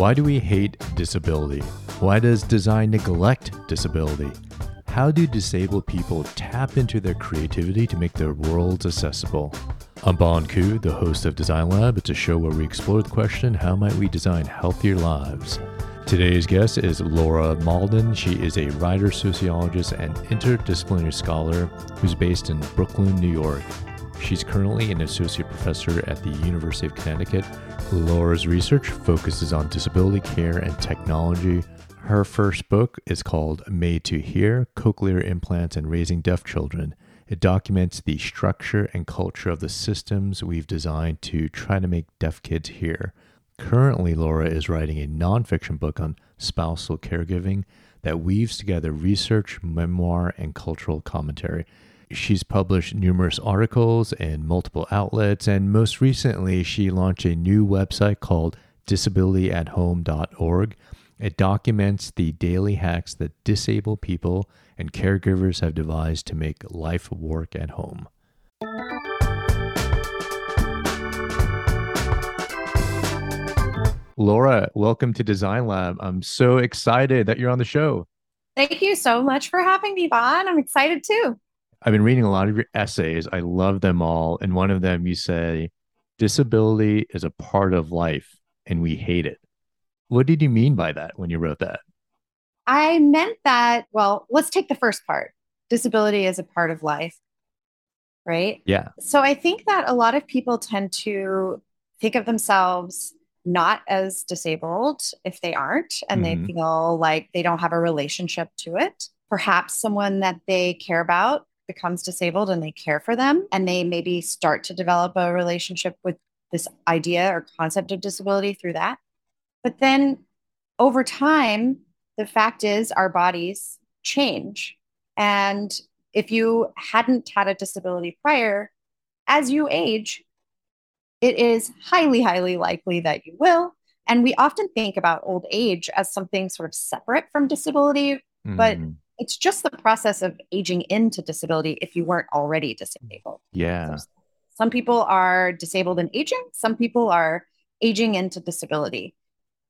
Why do we hate disability? Why does design neglect disability? How do disabled people tap into their creativity to make their worlds accessible? I'm Bon Ku, the host of Design Lab. It's a show where we explore the question how might we design healthier lives? Today's guest is Laura Mauldin. She is a writer, sociologist, and interdisciplinary scholar who's based in Brooklyn, New York. She's currently an associate professor at the University of Connecticut. Laura's research focuses on disability care and technology. Her first book is called Made to Hear Cochlear Implants and Raising Deaf Children. It documents the structure and culture of the systems we've designed to try to make deaf kids hear. Currently, Laura is writing a nonfiction book on spousal caregiving that weaves together research, memoir, and cultural commentary. She's published numerous articles in multiple outlets, and most recently, she launched a new website called disabilityathome.org. It documents the daily hacks that disabled people and caregivers have devised to make life work at home. Laura, welcome to Design Lab. I'm so excited that you're on the show. Thank you so much for having me, Bon. I'm excited too. I've been reading a lot of your essays. I love them all. And one of them, you say, disability is a part of life and we hate it. What did you mean by that when you wrote that? I meant that, well, let's take the first part disability is a part of life, right? Yeah. So I think that a lot of people tend to think of themselves not as disabled if they aren't, and mm-hmm. they feel like they don't have a relationship to it. Perhaps someone that they care about becomes disabled and they care for them and they maybe start to develop a relationship with this idea or concept of disability through that. But then over time, the fact is our bodies change. And if you hadn't had a disability prior, as you age, it is highly, highly likely that you will. And we often think about old age as something sort of separate from disability, mm. but it's just the process of aging into disability if you weren't already disabled. Yeah. So some people are disabled and aging, some people are aging into disability.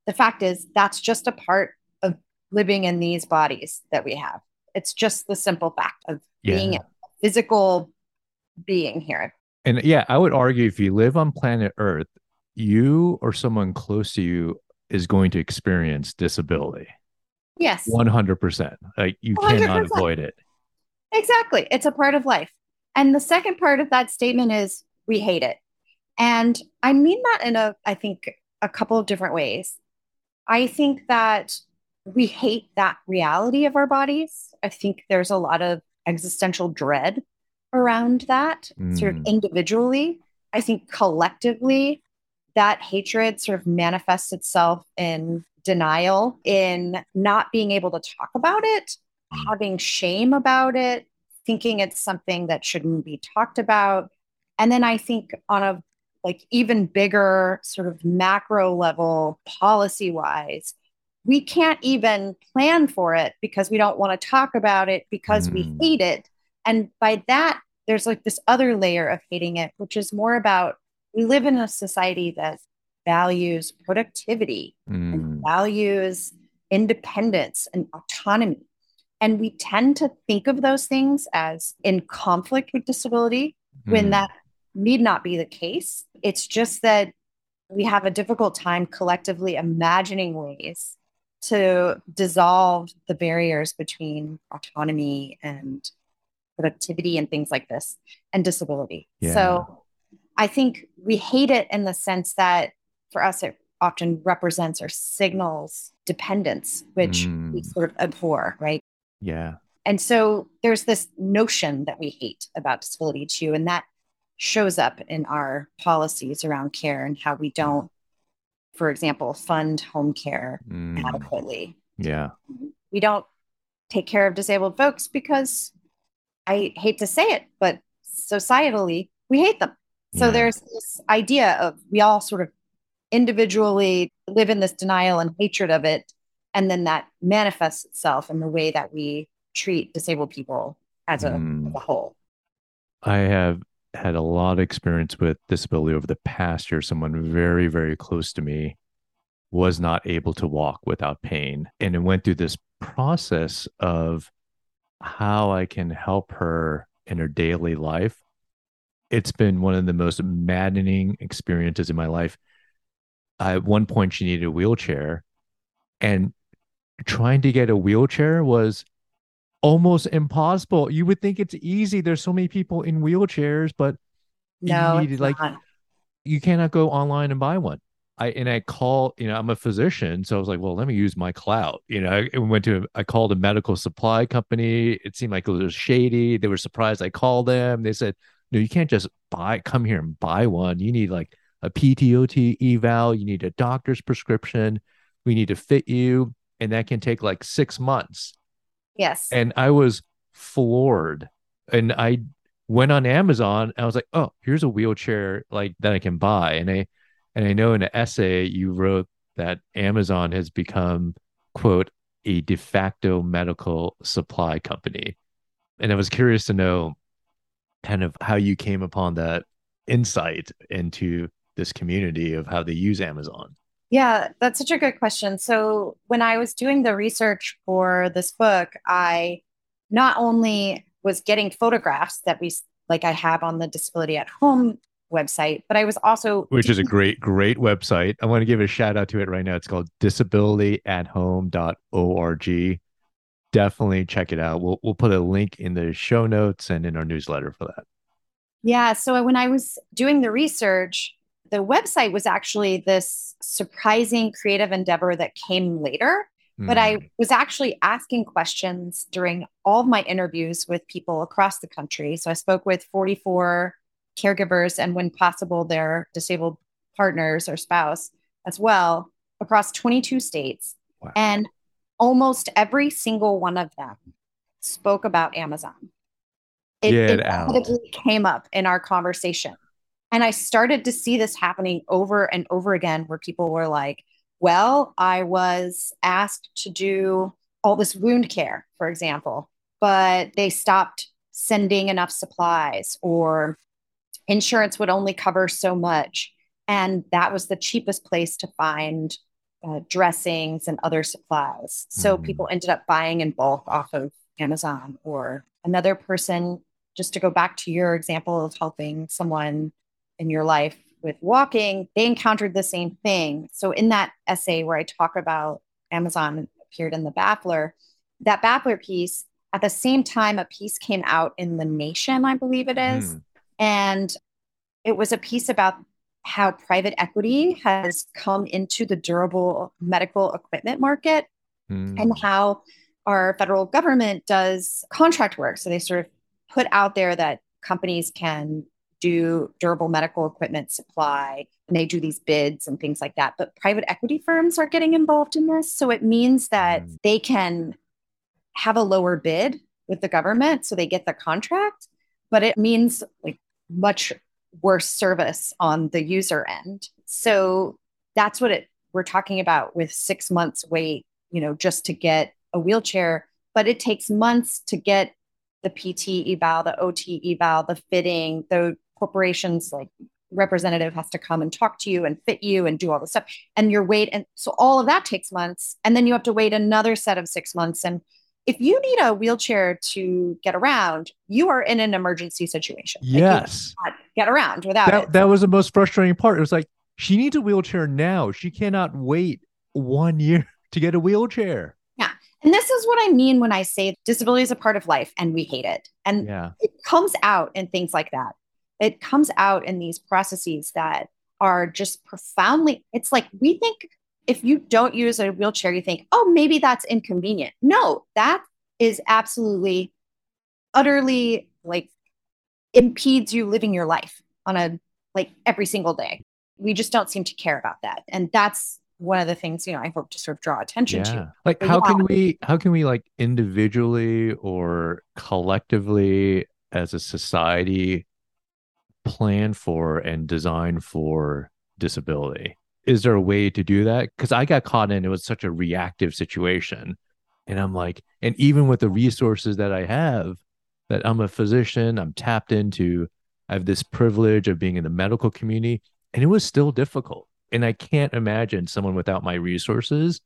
The fact is, that's just a part of living in these bodies that we have. It's just the simple fact of yeah. being a physical being here. And yeah, I would argue if you live on planet Earth, you or someone close to you is going to experience disability. Yes. 100%. Like you 100%. cannot avoid it. Exactly. It's a part of life. And the second part of that statement is we hate it. And I mean that in a, I think, a couple of different ways. I think that we hate that reality of our bodies. I think there's a lot of existential dread around that, mm. sort of mm. individually. I think collectively, that hatred sort of manifests itself in denial, in not being able to talk about it, mm. having shame about it, thinking it's something that shouldn't be talked about. And then I think on a like even bigger sort of macro level policy wise, we can't even plan for it because we don't want to talk about it because mm. we hate it. And by that, there's like this other layer of hating it, which is more about we live in a society that values productivity mm. and values independence and autonomy. And we tend to think of those things as in conflict with disability mm. when that need not be the case. It's just that we have a difficult time collectively imagining ways to dissolve the barriers between autonomy and productivity and things like this and disability. Yeah. So I think we hate it in the sense that for us, it often represents or signals dependence, which mm. we sort of abhor, right? Yeah. And so there's this notion that we hate about disability too. And that shows up in our policies around care and how we don't, for example, fund home care mm. adequately. Yeah. We don't take care of disabled folks because I hate to say it, but societally, we hate them. So yeah. there's this idea of we all sort of individually live in this denial and hatred of it. And then that manifests itself in the way that we treat disabled people as a, mm. as a whole. I have had a lot of experience with disability over the past year. Someone very, very close to me was not able to walk without pain. And it went through this process of how I can help her in her daily life. It's been one of the most maddening experiences in my life. At one point, she needed a wheelchair, and trying to get a wheelchair was almost impossible. You would think it's easy. There's so many people in wheelchairs, but no, you need, like not. you cannot go online and buy one. I and I call, you know, I'm a physician, so I was like, well, let me use my clout. You know, I went to I called a medical supply company. It seemed like it was shady. They were surprised I called them. They said, no, you can't just buy come here and buy one. You need like a PTOT eval, you need a doctor's prescription. We need to fit you, and that can take like six months. Yes. And I was floored. And I went on Amazon I was like, oh, here's a wheelchair like that I can buy. And I and I know in an essay you wrote that Amazon has become, quote, a de facto medical supply company. And I was curious to know kind of how you came upon that insight into this community of how they use Amazon. Yeah, that's such a good question. So, when I was doing the research for this book, I not only was getting photographs that we like I have on the disability at home website, but I was also which is a great great website. I want to give a shout out to it right now. It's called disabilityathome.org. Definitely check it out. We'll we'll put a link in the show notes and in our newsletter for that. Yeah, so when I was doing the research, the website was actually this surprising creative endeavor that came later. Mm. But I hmm. was actually asking questions during all of my interviews with people across the country. So I spoke with 44 caregivers and, when possible, their disabled partners or spouse as well across 22 states. Wow. And almost every single one of them spoke about Amazon. It, it came up in our conversation. And I started to see this happening over and over again where people were like, well, I was asked to do all this wound care, for example, but they stopped sending enough supplies or insurance would only cover so much. And that was the cheapest place to find uh, dressings and other supplies. So mm. people ended up buying in bulk off of Amazon or another person, just to go back to your example of helping someone in your life with walking, they encountered the same thing. So in that essay where I talk about Amazon appeared in the Baffler, that Baffler piece, at the same time, a piece came out in The Nation, I believe it is. Mm. And it was a piece about how private equity has come into the durable medical equipment market mm. and how our federal government does contract work. So they sort of put out there that companies can do durable medical equipment supply and they do these bids and things like that. But private equity firms are getting involved in this. So it means that mm. they can have a lower bid with the government so they get the contract, but it means like much worse service on the user end. So that's what it we're talking about with 6 months wait, you know, just to get a wheelchair, but it takes months to get the PT eval, the OT eval, the fitting, the corporations like representative has to come and talk to you and fit you and do all the stuff and your wait and so all of that takes months and then you have to wait another set of six months and if you need a wheelchair to get around you are in an emergency situation. Yes. like get around without that, it. that was the most frustrating part. It was like she needs a wheelchair now. She cannot wait one year to get a wheelchair. Yeah and this is what I mean when I say disability is a part of life and we hate it. And yeah. it comes out in things like that it comes out in these processes that are just profoundly it's like we think if you don't use a wheelchair you think oh maybe that's inconvenient no that is absolutely utterly like impedes you living your life on a like every single day we just don't seem to care about that and that's one of the things you know i hope to sort of draw attention yeah. to like but how yeah. can we how can we like individually or collectively as a society plan for and design for disability? Is there a way to do that? Because I got caught in it was such a reactive situation. And I'm like, and even with the resources that I have, that I'm a physician, I'm tapped into, I have this privilege of being in the medical community, and it was still difficult. And I can't imagine someone without my resources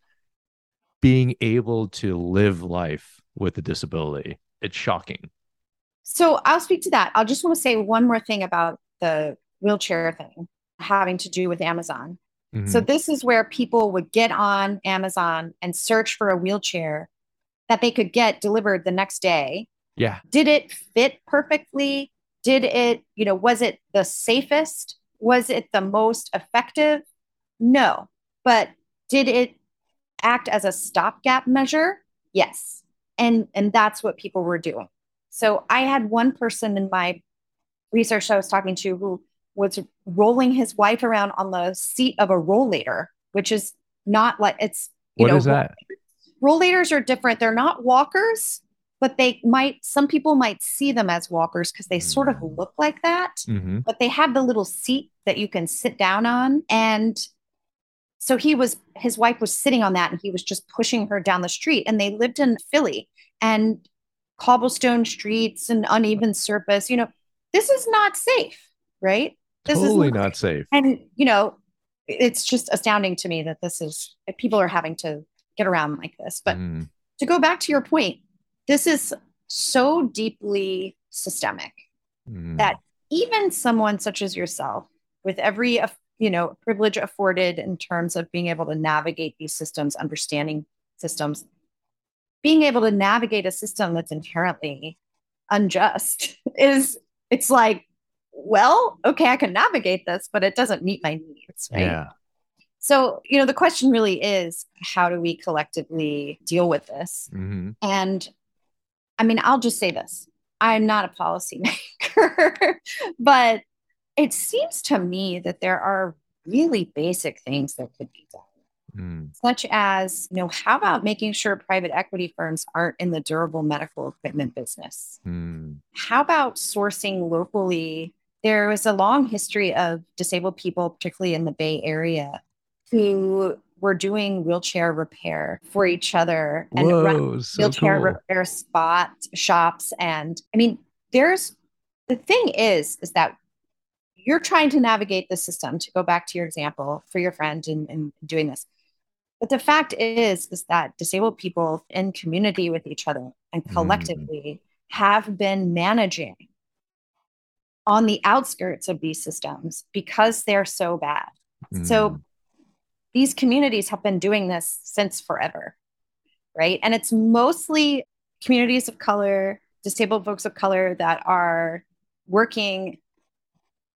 being able to live life with a disability. It's shocking. So I'll speak to that. I'll just want to say one more thing about the wheelchair thing having to do with Amazon. Mm-hmm. So this is where people would get on Amazon and search for a wheelchair that they could get delivered the next day. Yeah. Did it fit perfectly? Did it, you know, was it the safest? Was it the most effective? No. But did it act as a stopgap measure? Yes. And and that's what people were doing. So I had one person in my research I was talking to who was rolling his wife around on the seat of a rollator, which is not like it's you what know, is that? Rollators are different. They're not walkers, but they might some people might see them as walkers because they mm-hmm. sort of mm. look like that. Mm-hmm. But they have the little seat that you can sit down on. And so he was his wife was sitting on that and he was just pushing her down the street. And they lived in Philly and cobblestone streets and uneven surface. You know, this is not safe, right? This totally is not, not safe. And you know, it's just astounding to me that this is people are having to get around like this. But mm. to go back to your point, this is so deeply systemic mm. that even someone such as yourself, with every you know privilege afforded in terms of being able to navigate these systems, understanding systems, being able to navigate a system that's inherently unjust is it's like well, okay, I can navigate this, but it doesn't meet my needs. Right? Yeah. So, you know, the question really is how do we collectively deal with this? Mm-hmm. And I mean, I'll just say this I'm not a policymaker, but it seems to me that there are really basic things that could be done. Mm. Such as, you know, how about making sure private equity firms aren't in the durable medical equipment business? Mm. How about sourcing locally there was a long history of disabled people, particularly in the Bay Area, who were doing wheelchair repair for each other and Whoa, so wheelchair cool. repair spot shops. And I mean, there's the thing is, is that you're trying to navigate the system to go back to your example for your friend and in, in doing this. But the fact is, is that disabled people in community with each other and mm. collectively mm. have been managing on the outskirts of these systems because they're so bad. Mm. So these communities have been doing this since forever, right? And it's mostly communities of color, disabled folks of color that are working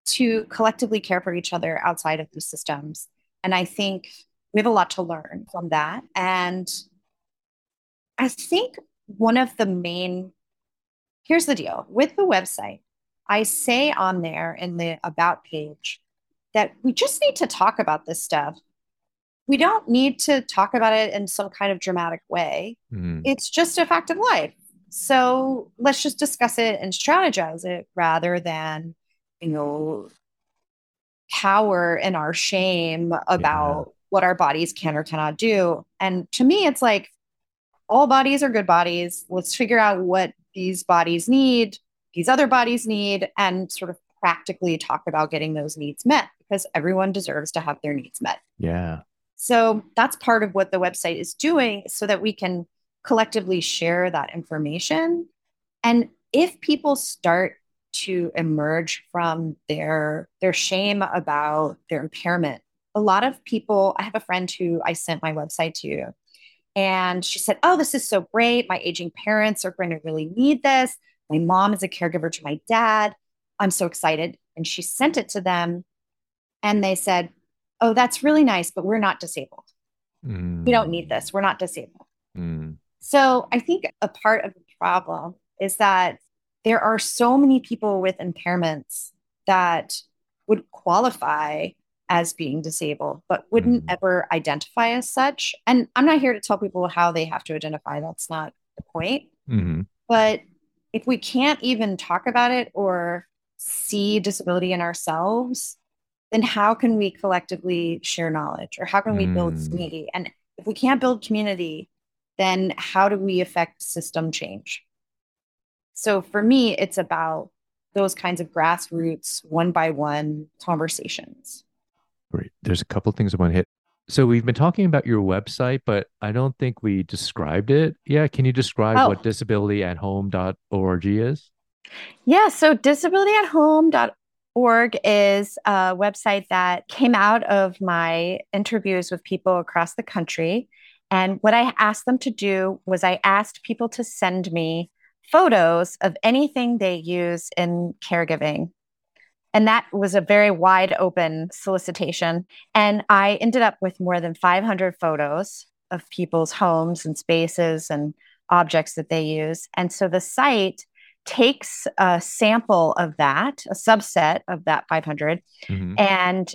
to collectively care for each other outside of these systems. And I think we have a lot to learn from that. And I think one of the main here's the deal with the website I say on there in the about page that we just need to talk about this stuff. We don't need to talk about it in some kind of dramatic way. Mm. It's just a fact of life. So let's just discuss it and strategize it rather than, you know, cower in our shame about. What our bodies can or cannot do. And to me, it's like all bodies are good bodies. Let's figure out what these bodies need these other bodies need and sort of practically talk about getting those needs met because everyone deserves to have their needs met. Yeah. So that's part of what the website is doing so that we can collectively share that information. And if people start to emerge from their their shame about their impairment, a lot of people, I have a friend who I sent my website to and she said, "Oh, this is so great. My aging parents are going to really need this. My mom is a caregiver to my dad. I'm so excited. And she sent it to them. And they said, Oh, that's really nice, but we're not disabled. Mm. We don't need this. We're not disabled. Mm. So I think a part of the problem is that there are so many people with impairments that would qualify as being disabled, but wouldn't mm. ever identify as such. And I'm not here to tell people how they have to identify. That's not the point. Mm-hmm. But if we can't even talk about it or see disability in ourselves, then how can we collectively share knowledge or how can we mm. build community? And if we can't build community, then how do we affect system change? So for me, it's about those kinds of grassroots, one by one conversations. Great. There's a couple things I want to hit. So we've been talking about your website, but I don't think we described it. Yeah, can you describe Oh, what disabilityathome.org is? yeah. So disabilityathome.org is a website that came out of my interviews with people across the country. And what I asked them to do was I asked people to send me photos of anything they use in caregiving. And that was a very wide open solicitation. And I ended up with more than 500 photos of people's homes and spaces and objects that they use. And so the site takes a sample of that, a subset of that 500, hmm and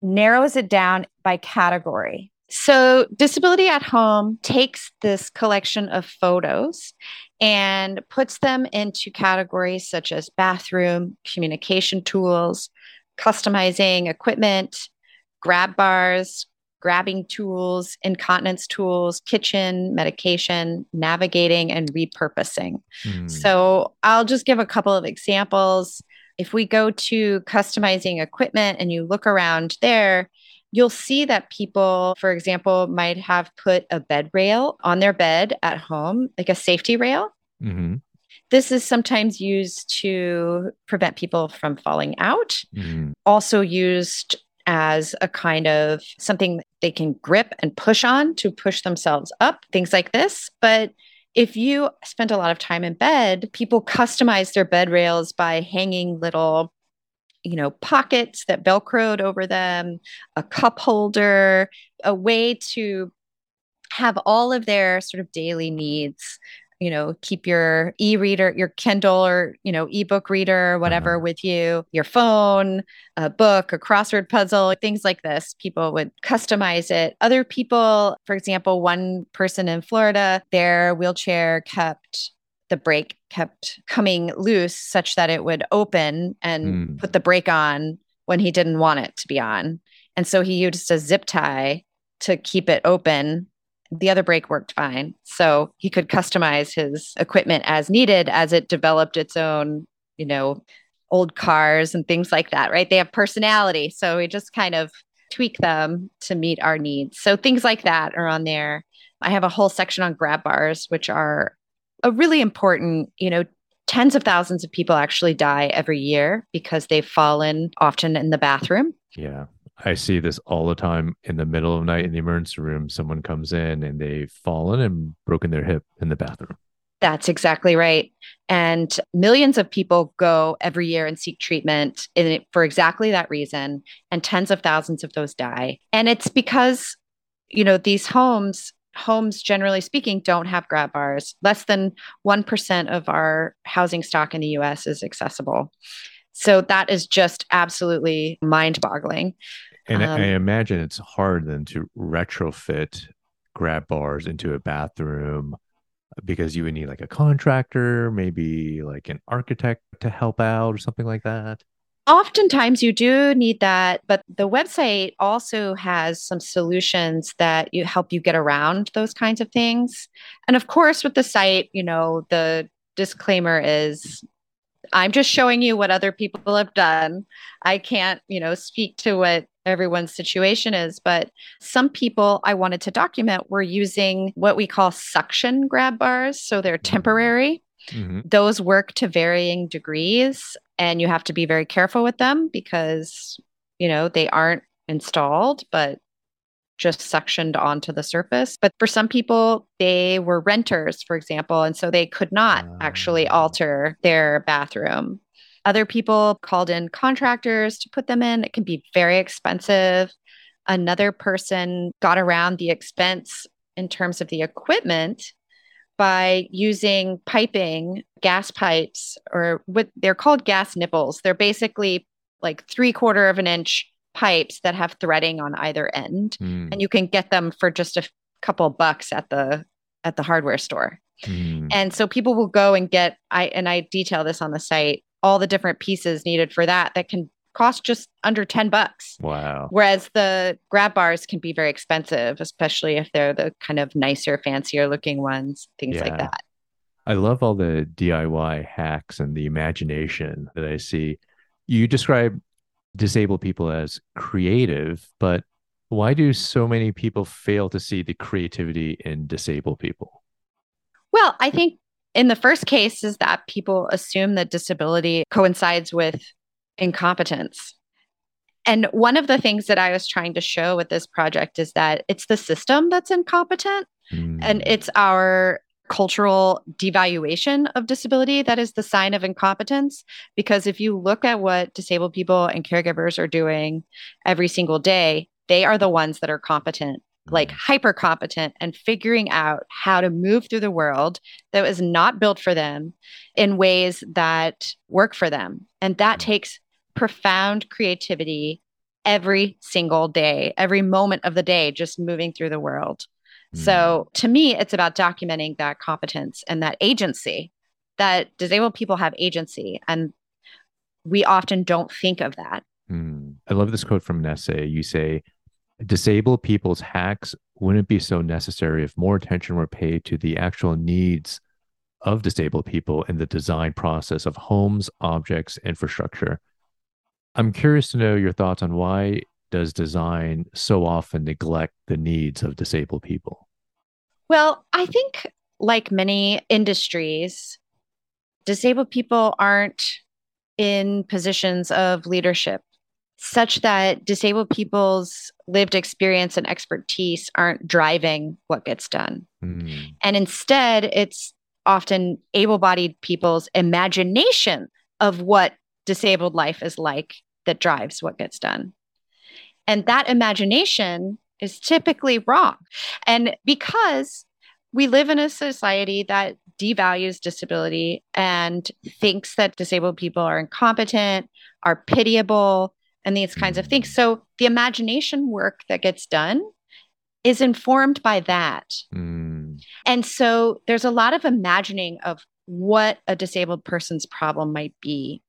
narrows it down by category. So, Disability at Home takes this collection of photos and puts them into categories such as bathroom, communication tools, customizing equipment, grab bars, grabbing tools, incontinence tools, kitchen, medication, navigating, and repurposing. Mm. So I'll just give a couple of examples. If we go to customizing equipment and you look around there, you'll see that people, for example, might have put a bed rail on their bed at home, like a safety rail. hmm This is sometimes used to prevent people from falling out, hmm also used as a kind of something they can grip and push on to push themselves up, things like this. But if you spent a lot of time in bed, people customize their bed rails by hanging little, you know, pockets that velcroed over them, a cup holder, a way to have all of their sort of daily needs you know keep your e-reader your kindle or you know ebook reader whatever Uh-huh. with you your phone a book a crossword puzzle things like this people would customize it other people for example one person in florida their wheelchair kept the brake kept coming loose such that it would open and Mm. put the brake on when he didn't want it to be on and so he used a zip tie to keep it open the other brake worked fine. So he could customize his equipment as needed as it developed its own, you know, old cars and things like that, right? They have personality. So we just kind of tweak them to meet our needs. So things like that are on there. I have a whole section on grab bars, which are a really important, you know, tens of thousands of people actually die every year because they've fallen often in the bathroom. Yeah. I see this all the time in the middle of the night in the emergency room. Someone comes in and they've fallen and broken their hip in the bathroom. That's exactly right. And millions of people go every year and seek treatment in it for exactly that reason. And tens of thousands of those die. And it's because, you know, these homes, homes generally speaking, don't have grab bars. Less than 1% of our housing stock in the US is accessible. So that is just absolutely mind boggling. And I I Um, imagine it's hard then to retrofit grab bars into a bathroom because you would need like a contractor, maybe like an architect to help out or something like that. Oftentimes you do need that, but the website also has some solutions that you help you get around those kinds of things. And of course, with the site, you know, the disclaimer is I'm just showing you what other people have done. I can't, you know, speak to what everyone's situation is, but some people I wanted to document were using what we call suction grab bars. So they're temporary hmm those work to varying degrees and you have to be very careful with them because you know they aren't installed but just suctioned onto the surface. But for some people they were renters for example and so they could not actually Ah. alter their bathroom. Other people called in contractors to put them in. It can be very expensive. Another person got around the expense in terms of the equipment by using piping, gas pipes, or what they're called gas nipples. They're basically like three quarter of an inch pipes that have threading on either end, Mm, and you can get them for just a couple bucks at the at the hardware store. mm. And so people will go and get I and I detail this on the site all the different pieces needed for that that can cost just under 10 bucks. Wow. Whereas the grab bars can be very expensive, especially if they're the kind of nicer, fancier looking ones, things like that. I love all the DIY hacks and the imagination that I see. You describe disabled people as creative, but why do so many people fail to see the creativity in disabled people? Well, I think in the first case is that people assume that disability coincides with incompetence. And one of the things that I was trying to show with this project is that it's the system that's incompetent mm. and it's our cultural devaluation of disability that is the sign of incompetence. Because if you look at what disabled people and caregivers are doing every single day, they are the ones that are competent like mm. hyper competent and figuring out how to move through the world that was not built for them in ways that work for them. And that mm. takes profound creativity every single day, every moment of the day, just moving through the world. Mm. So to me, it's about documenting that competence and that agency that disabled people have agency. And we often don't think of that. Mm. I love this quote from an essay. You say, disabled people's hacks wouldn't be so necessary if more attention were paid to the actual needs of disabled people in the design process of homes, objects, infrastructure. I'm curious to know your thoughts on why does design so often neglect the needs of disabled people? Well, I think like many industries, disabled people aren't in positions of leadership such that disabled people's lived experience and expertise aren't driving what gets done. Mm. And instead, it's often able bodied people's imagination of what disabled life is like that drives what gets done. And that imagination is typically wrong. And because we live in a society that devalues disability and thinks that disabled people are incompetent, are pitiable, and these kinds of things. So the imagination work that gets done is informed by that. Mm. And so there's a lot of imagining of what a disabled person's problem might be.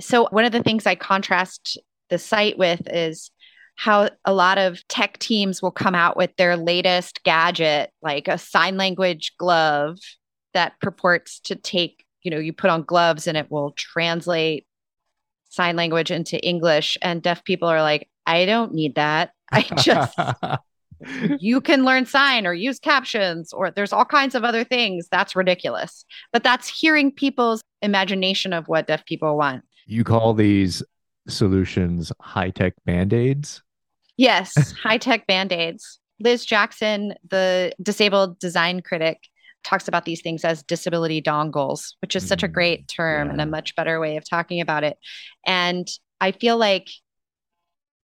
So one of the things I contrast the site with is how a lot of tech teams will come out with their latest gadget, like a sign language glove that purports to take, you know, you put on gloves and it will translate sign language into English. And deaf people are like, I don't need that. I just, you can learn sign or use captions, or there's all kinds of other things. That's ridiculous. But that's hearing people's imagination of what deaf people want. You call these solutions high tech band aids? Yes, high tech band aids. Liz Jackson, the disabled design critic, talks about these things as disability dongles, which is such a great mm, term yeah. and a much better way of talking about it. And I feel like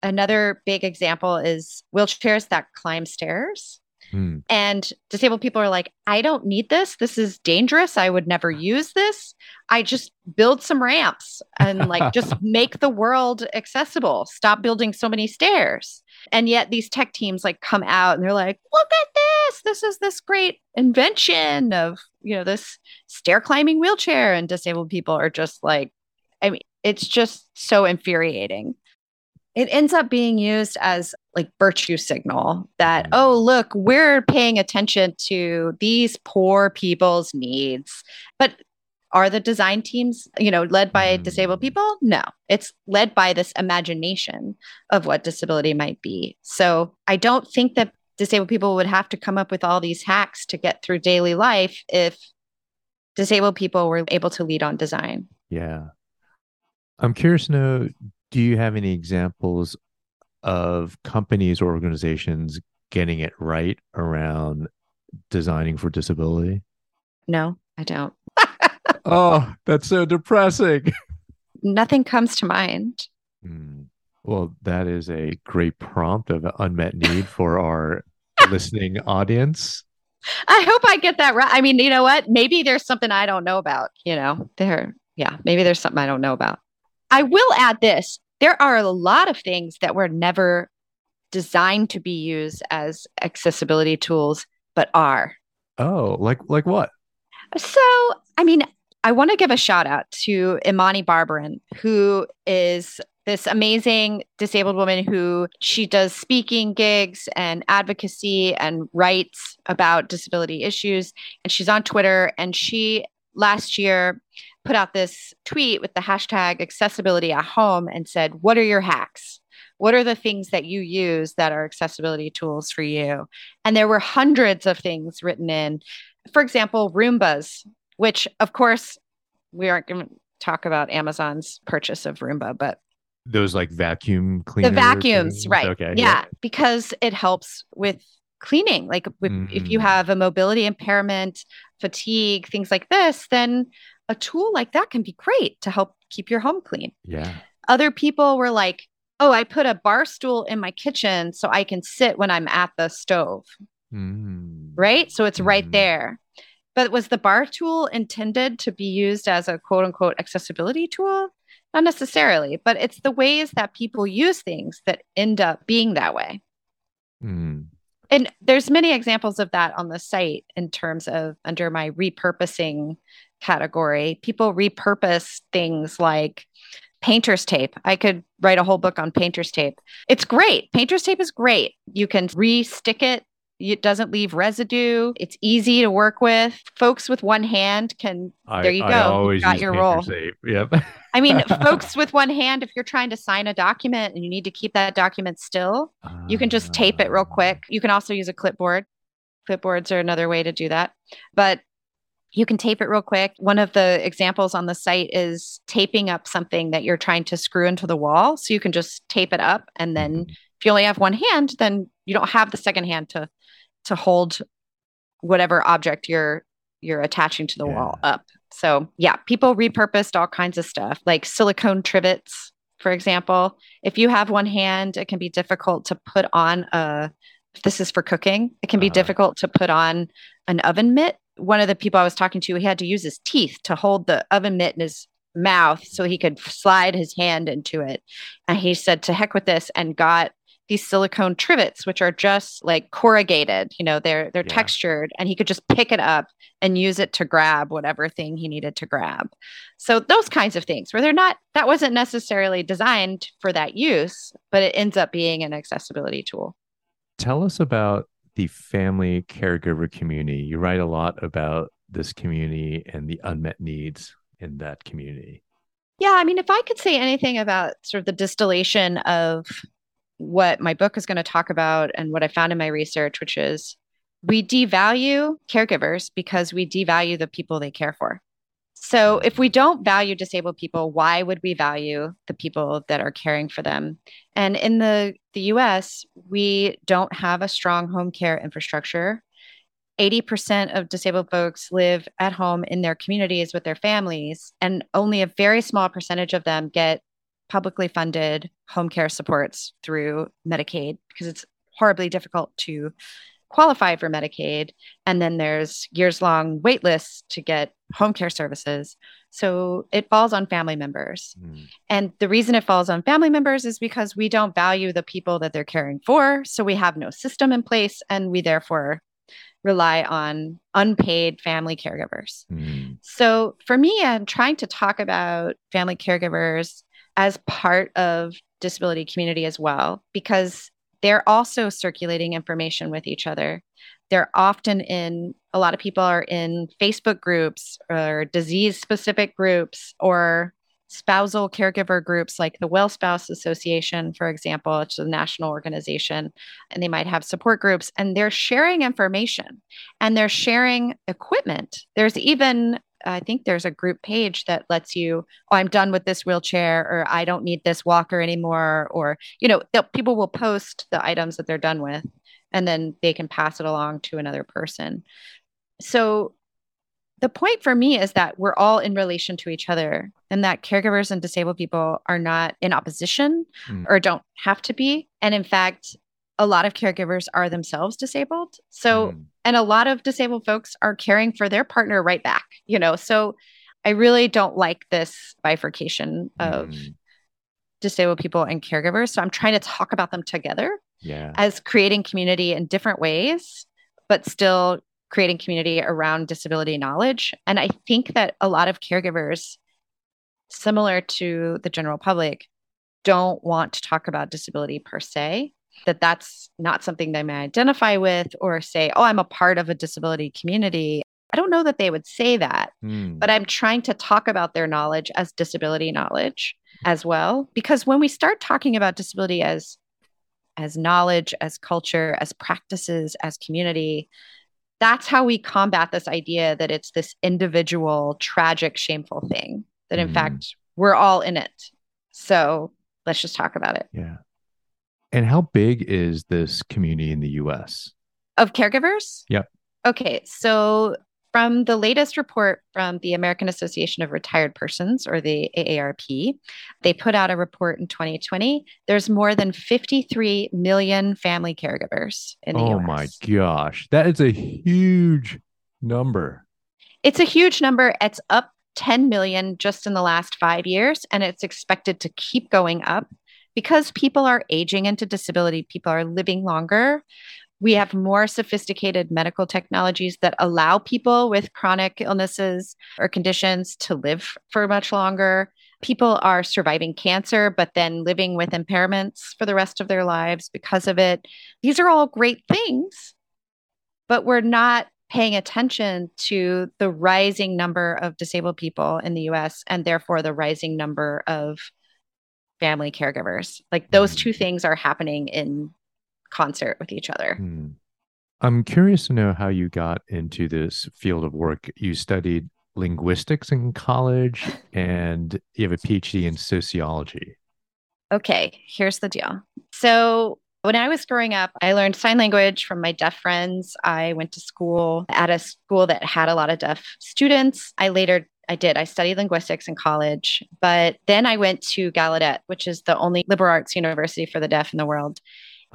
another big example is wheelchairs that climb stairs. Hmm. And disabled people are like, I don't need this. This is dangerous. I would never use this. I just build some ramps and like just make the world accessible. Stop building so many stairs. And yet these tech teams like come out and they're like, look at this. This is this great invention of, you know, this stair climbing wheelchair. And disabled people are just like, I mean, it's just so infuriating it ends up being used as like virtue signal that mm. oh look we're paying attention to these poor people's needs. But are the design teams you know led by disabled mm. people? No. It's led by this imagination of what disability might be. So i don't think that disabled people would have to come up with all these hacks to get through daily life if disabled people were able to lead on design. Yeah. I'm curious to know do you have any examples of companies or organizations getting it right around designing for disability? No, I don't. oh, that's so depressing. Nothing comes to mind. Mm. Well, that is a great prompt of unmet need for our listening audience. I hope I get that right. I mean, you know what? Maybe there's something I don't know about, you know, there. Yeah, maybe there's something I don't know about. I will add this there are a lot of things that were never designed to be used as accessibility tools, but are. Oh, like like what? So, I mean, I want to give a shout out to Imani Barbarin, who is this amazing disabled woman who she does speaking gigs and advocacy and writes about disability issues. And she's on Twitter. And she last year put out this tweet with the hashtag accessibility at home and said, What are your hacks? What are the things that you use that are accessibility tools for you? And there were hundreds of things written in. For example, Roombas, which, of course, we aren't going to talk about Amazon's purchase of Roomba, but those like vacuum cleaners. The vacuums, things? right? Okay. Yeah, yeah, because it helps with cleaning. Like with, mm. if you mm. have a mobility impairment, fatigue, things like this, then a tool like that can be great to help keep your home clean. Yeah. Other people were like, "Oh, I put a bar stool in my kitchen so I can sit when I'm at the stove." Mm. Right? So it's mm. right there. But was the bar tool intended to be used as a quote unquote accessibility tool? Not necessarily, but it's the ways that people use things that end up being that way. Mm. And there's many examples of that on the site in terms of under my repurposing category. People repurpose things like painter's tape. I could write a whole book on painter's tape. It's great. Painter's tape is great. You can re-stick it it doesn't leave residue. It's easy to work with. Folks with one hand can. I, there you go. I always got your roll. Yep. I mean, folks with one hand, if you're trying to sign a document and you need to keep that document still, uh, you can just tape it real quick. You can also use a clipboard. Clipboards are another way to do that. But you can tape it real quick. One of the examples on the site is taping up something that you're trying to screw into the wall. So you can just tape it up. And then mm-hmm. if you only have one hand, then you don't have the second hand to to hold whatever object you're you're attaching to the yeah. wall up. So yeah, people repurposed all kinds of stuff like silicone trivets, for example. If you have one hand, it can be difficult to put on a if this is for cooking, it can be uh-huh. difficult to put on an oven mitt. One of the people I was talking to, he had to use his teeth to hold the oven mitt in his mouth so he could slide his hand into it. And he said, to heck with this, and got these silicone trivets which are just like corrugated you know they're they're yeah. textured and he could just pick it up and use it to grab whatever thing he needed to grab. So those kinds of things where they're not that wasn't necessarily designed for that use but it ends up being an accessibility tool. Tell us about the family caregiver community. You write a lot about this community and the unmet needs in that community. Yeah, I mean, if I could say anything about sort of the distillation of what my book is going to talk about and what I found in my research, which is we devalue caregivers because we devalue the people they care for. So, if we don't value disabled people, why would we value the people that are caring for them? And in the, the US, we don't have a strong home care infrastructure. 80% of disabled folks live at home in their communities with their families, and only a very small percentage of them get publicly funded home care supports through Medicaid because it's horribly difficult to qualify for Medicaid. And then there's years long wait lists to get home care services. So it falls on family members. Mm. And the reason it falls on family members is because we don't value the people that they're caring for. So we have no system in place and we therefore rely on unpaid family caregivers. Mm. So for me, I'm trying to talk about family caregivers as part of disability community as well because they're also circulating information with each other. They're often in a lot of people are in facebook groups or disease specific groups or spousal caregiver groups like the well spouse association for example it's a national organization and they might have support groups and they're sharing information and they're sharing equipment. There's even I think there's a group page that lets you, oh, I'm done with this wheelchair, or I don't need this walker anymore, or you know, people will post the items that they're done with, and then they can pass it along to another person. So the point for me is that we're all in relation to each other and that caregivers and disabled people are not in opposition mm. or don't have to be and in fact a lot of caregivers are themselves disabled. So, mm. and a lot of disabled folks are caring for their partner right back, you know. So, I really don't like this bifurcation of mm. disabled people and caregivers. So, I'm trying to talk about them together yeah. as creating community in different ways, but still creating community around disability knowledge. And I think that a lot of caregivers, similar to the general public, don't want to talk about disability per se that that's not something they may identify with or say, oh, I'm a part of a disability community. I don't know that they would say that, Hmm. but I'm trying to talk about their knowledge as disability knowledge as well. Because when we start talking about disability as as knowledge, as culture, as practices, as community, that's how we combat this idea that it's this individual, tragic, shameful thing. That in Mhm. fact, we're all in it. So let's just talk about it. Yeah. And how big is this community in the US? Of caregivers? Yep. Okay. So from the latest report from the American Association of Retired Persons, or the AARP, they put out a report in 2020. There's more than 53 million family caregivers in the Oh US. my gosh. That is a huge number. It's a huge number. It's up 10 million just in the last five years, and it's expected to keep going up because people are aging into disability, people are living longer. We have more sophisticated medical technologies that allow people with chronic illnesses or conditions to live for much longer. People are surviving cancer, but then living with impairments for the rest of their lives because of it. These are all great things, but we're not paying attention to the rising number of disabled people in the US and therefore the rising number of family caregivers. Like those two things are happening in concert with each other. Hmm. I'm curious to know how you got into this field of work. You studied linguistics in college and you have a PhD in sociology. Okay, here's the deal. So, when I was growing up, I learned sign language from my deaf friends. I went to school at a school that had a lot of deaf students. I later I did. I studied linguistics in college, but then I went to Gallaudet, which is the only liberal arts university for the deaf in the world.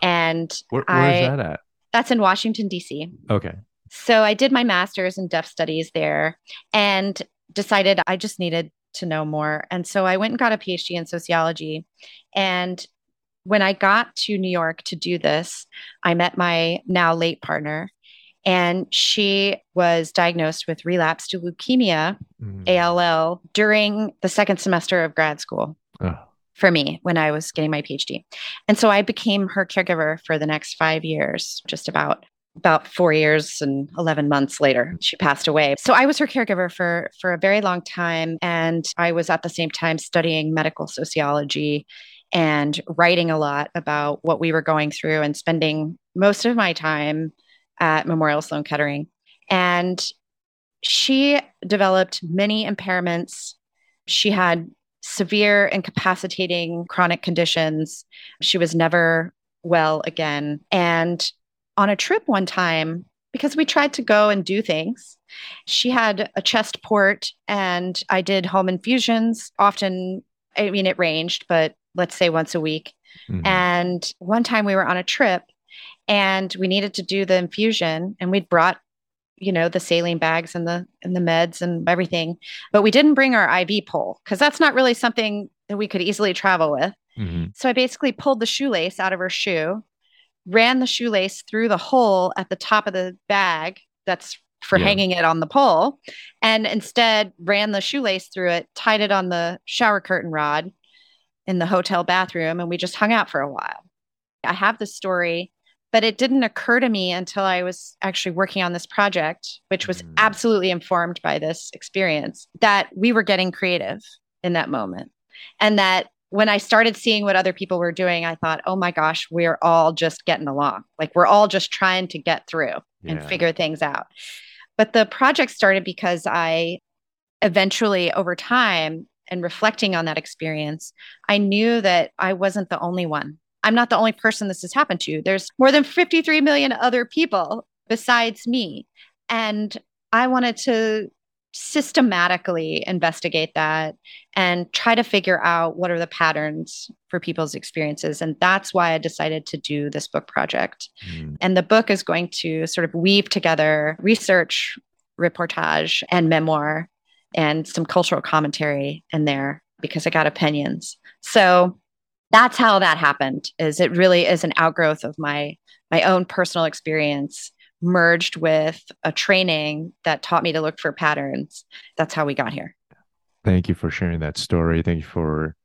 And Where, where is I- that at? that's in Washington, D.C. Okay. So I did my master's in deaf studies there and decided I just needed to know more. And so I went and got a PhD in sociology. And when I got to New York to do this, I met my now late partner, and she was diagnosed with relapsed leukemia, Mm. ALL, during the second semester of grad school Oh, for me when I was getting my PhD. And so I became her caregiver for the next five years, just about about four years and 11 months later she passed away so i was her caregiver for for a very long time and i was at the same time studying medical sociology and writing a lot about what we were going through and spending most of my time at memorial sloan kettering and she developed many impairments she had severe incapacitating chronic conditions. She was never well again. And on a trip one time, because we tried to go and do things, she had a chest port and I did home infusions often. I mean, it ranged, but let's say once a week. mhm. And one time we were on a trip and we needed to do the infusion and we'd brought you know the saline bags and the and the meds and everything but we didn't bring our IV pole cuz that's not really something that we could easily travel with Mhm. so I basically pulled the shoelace out of her shoe ran the shoelace through the hole at the top of the bag that's for Yeah. hanging it on the pole and instead ran the shoelace through it tied it on the shower curtain rod in the hotel bathroom and we just hung out for a while. I have this story, but it didn't occur to me until I was actually working on this project, which was Mm. absolutely informed by this experience, that we were getting creative in that moment. And that when I started seeing what other people were doing, I thought, oh my gosh, we're all just getting along. Like we're all just trying to get through and figure things out. But the project started because I eventually, over time and reflecting on that experience, I knew that I wasn't the only one. I'm not the only person this has happened to. There's more than 53 million other people besides me. And I wanted to systematically investigate that and try to figure out what are the patterns for people's experiences. And that's why I decided to do this book project. Mm. And the book is going to sort of weave together research, reportage, and memoir and some cultural commentary in there because I got opinions. So that's how that happened is it really is an outgrowth of my my own personal experience merged with a training that taught me to look for patterns. That's how we got here. Thank you for sharing that story. Thank you for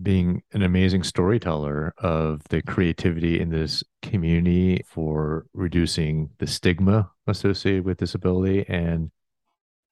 being an amazing storyteller of the creativity in this community for reducing the stigma associated with disability and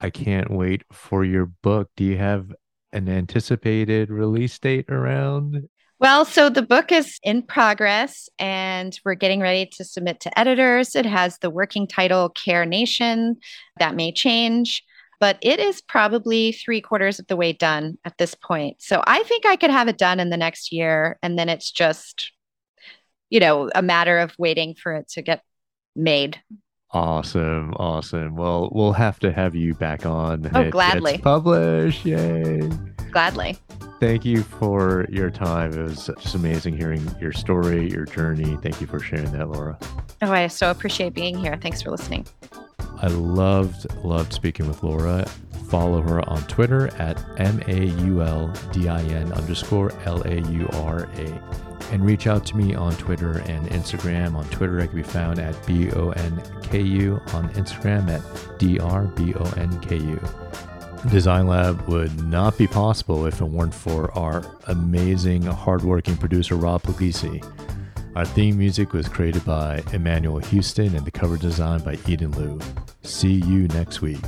I can't wait for your book. Do you have an anticipated release date around? Well, so the book is in progress and we're getting ready to submit to editors. It has the working title Care Nation. That may change, but it is probably three quarters of the way done at this point. So I think I could have it done in the next year. And then it's just, you know, a matter of waiting for it to get made. Awesome, awesome. Well, we'll have to have you back on. Oh, gladly. Publish, yay! Gladly. Thank you for your time. It was just amazing hearing your story, your journey. Thank you for sharing that, Laura. Oh, I so appreciate being here. Thanks for listening. I loved, loved speaking with Laura. Follow her on Twitter at M A U L D I N underscore L A U R A. And reach out to me on Twitter and Instagram. On Twitter, I can be found at B O N K U, on Instagram at D R B O N K U. Design Lab would not be possible if it weren't for our amazing, hardworking producer, Rob Puglisi. Our theme music was created by Emmanuel Houston and the cover design by Eden Liu. See you next week.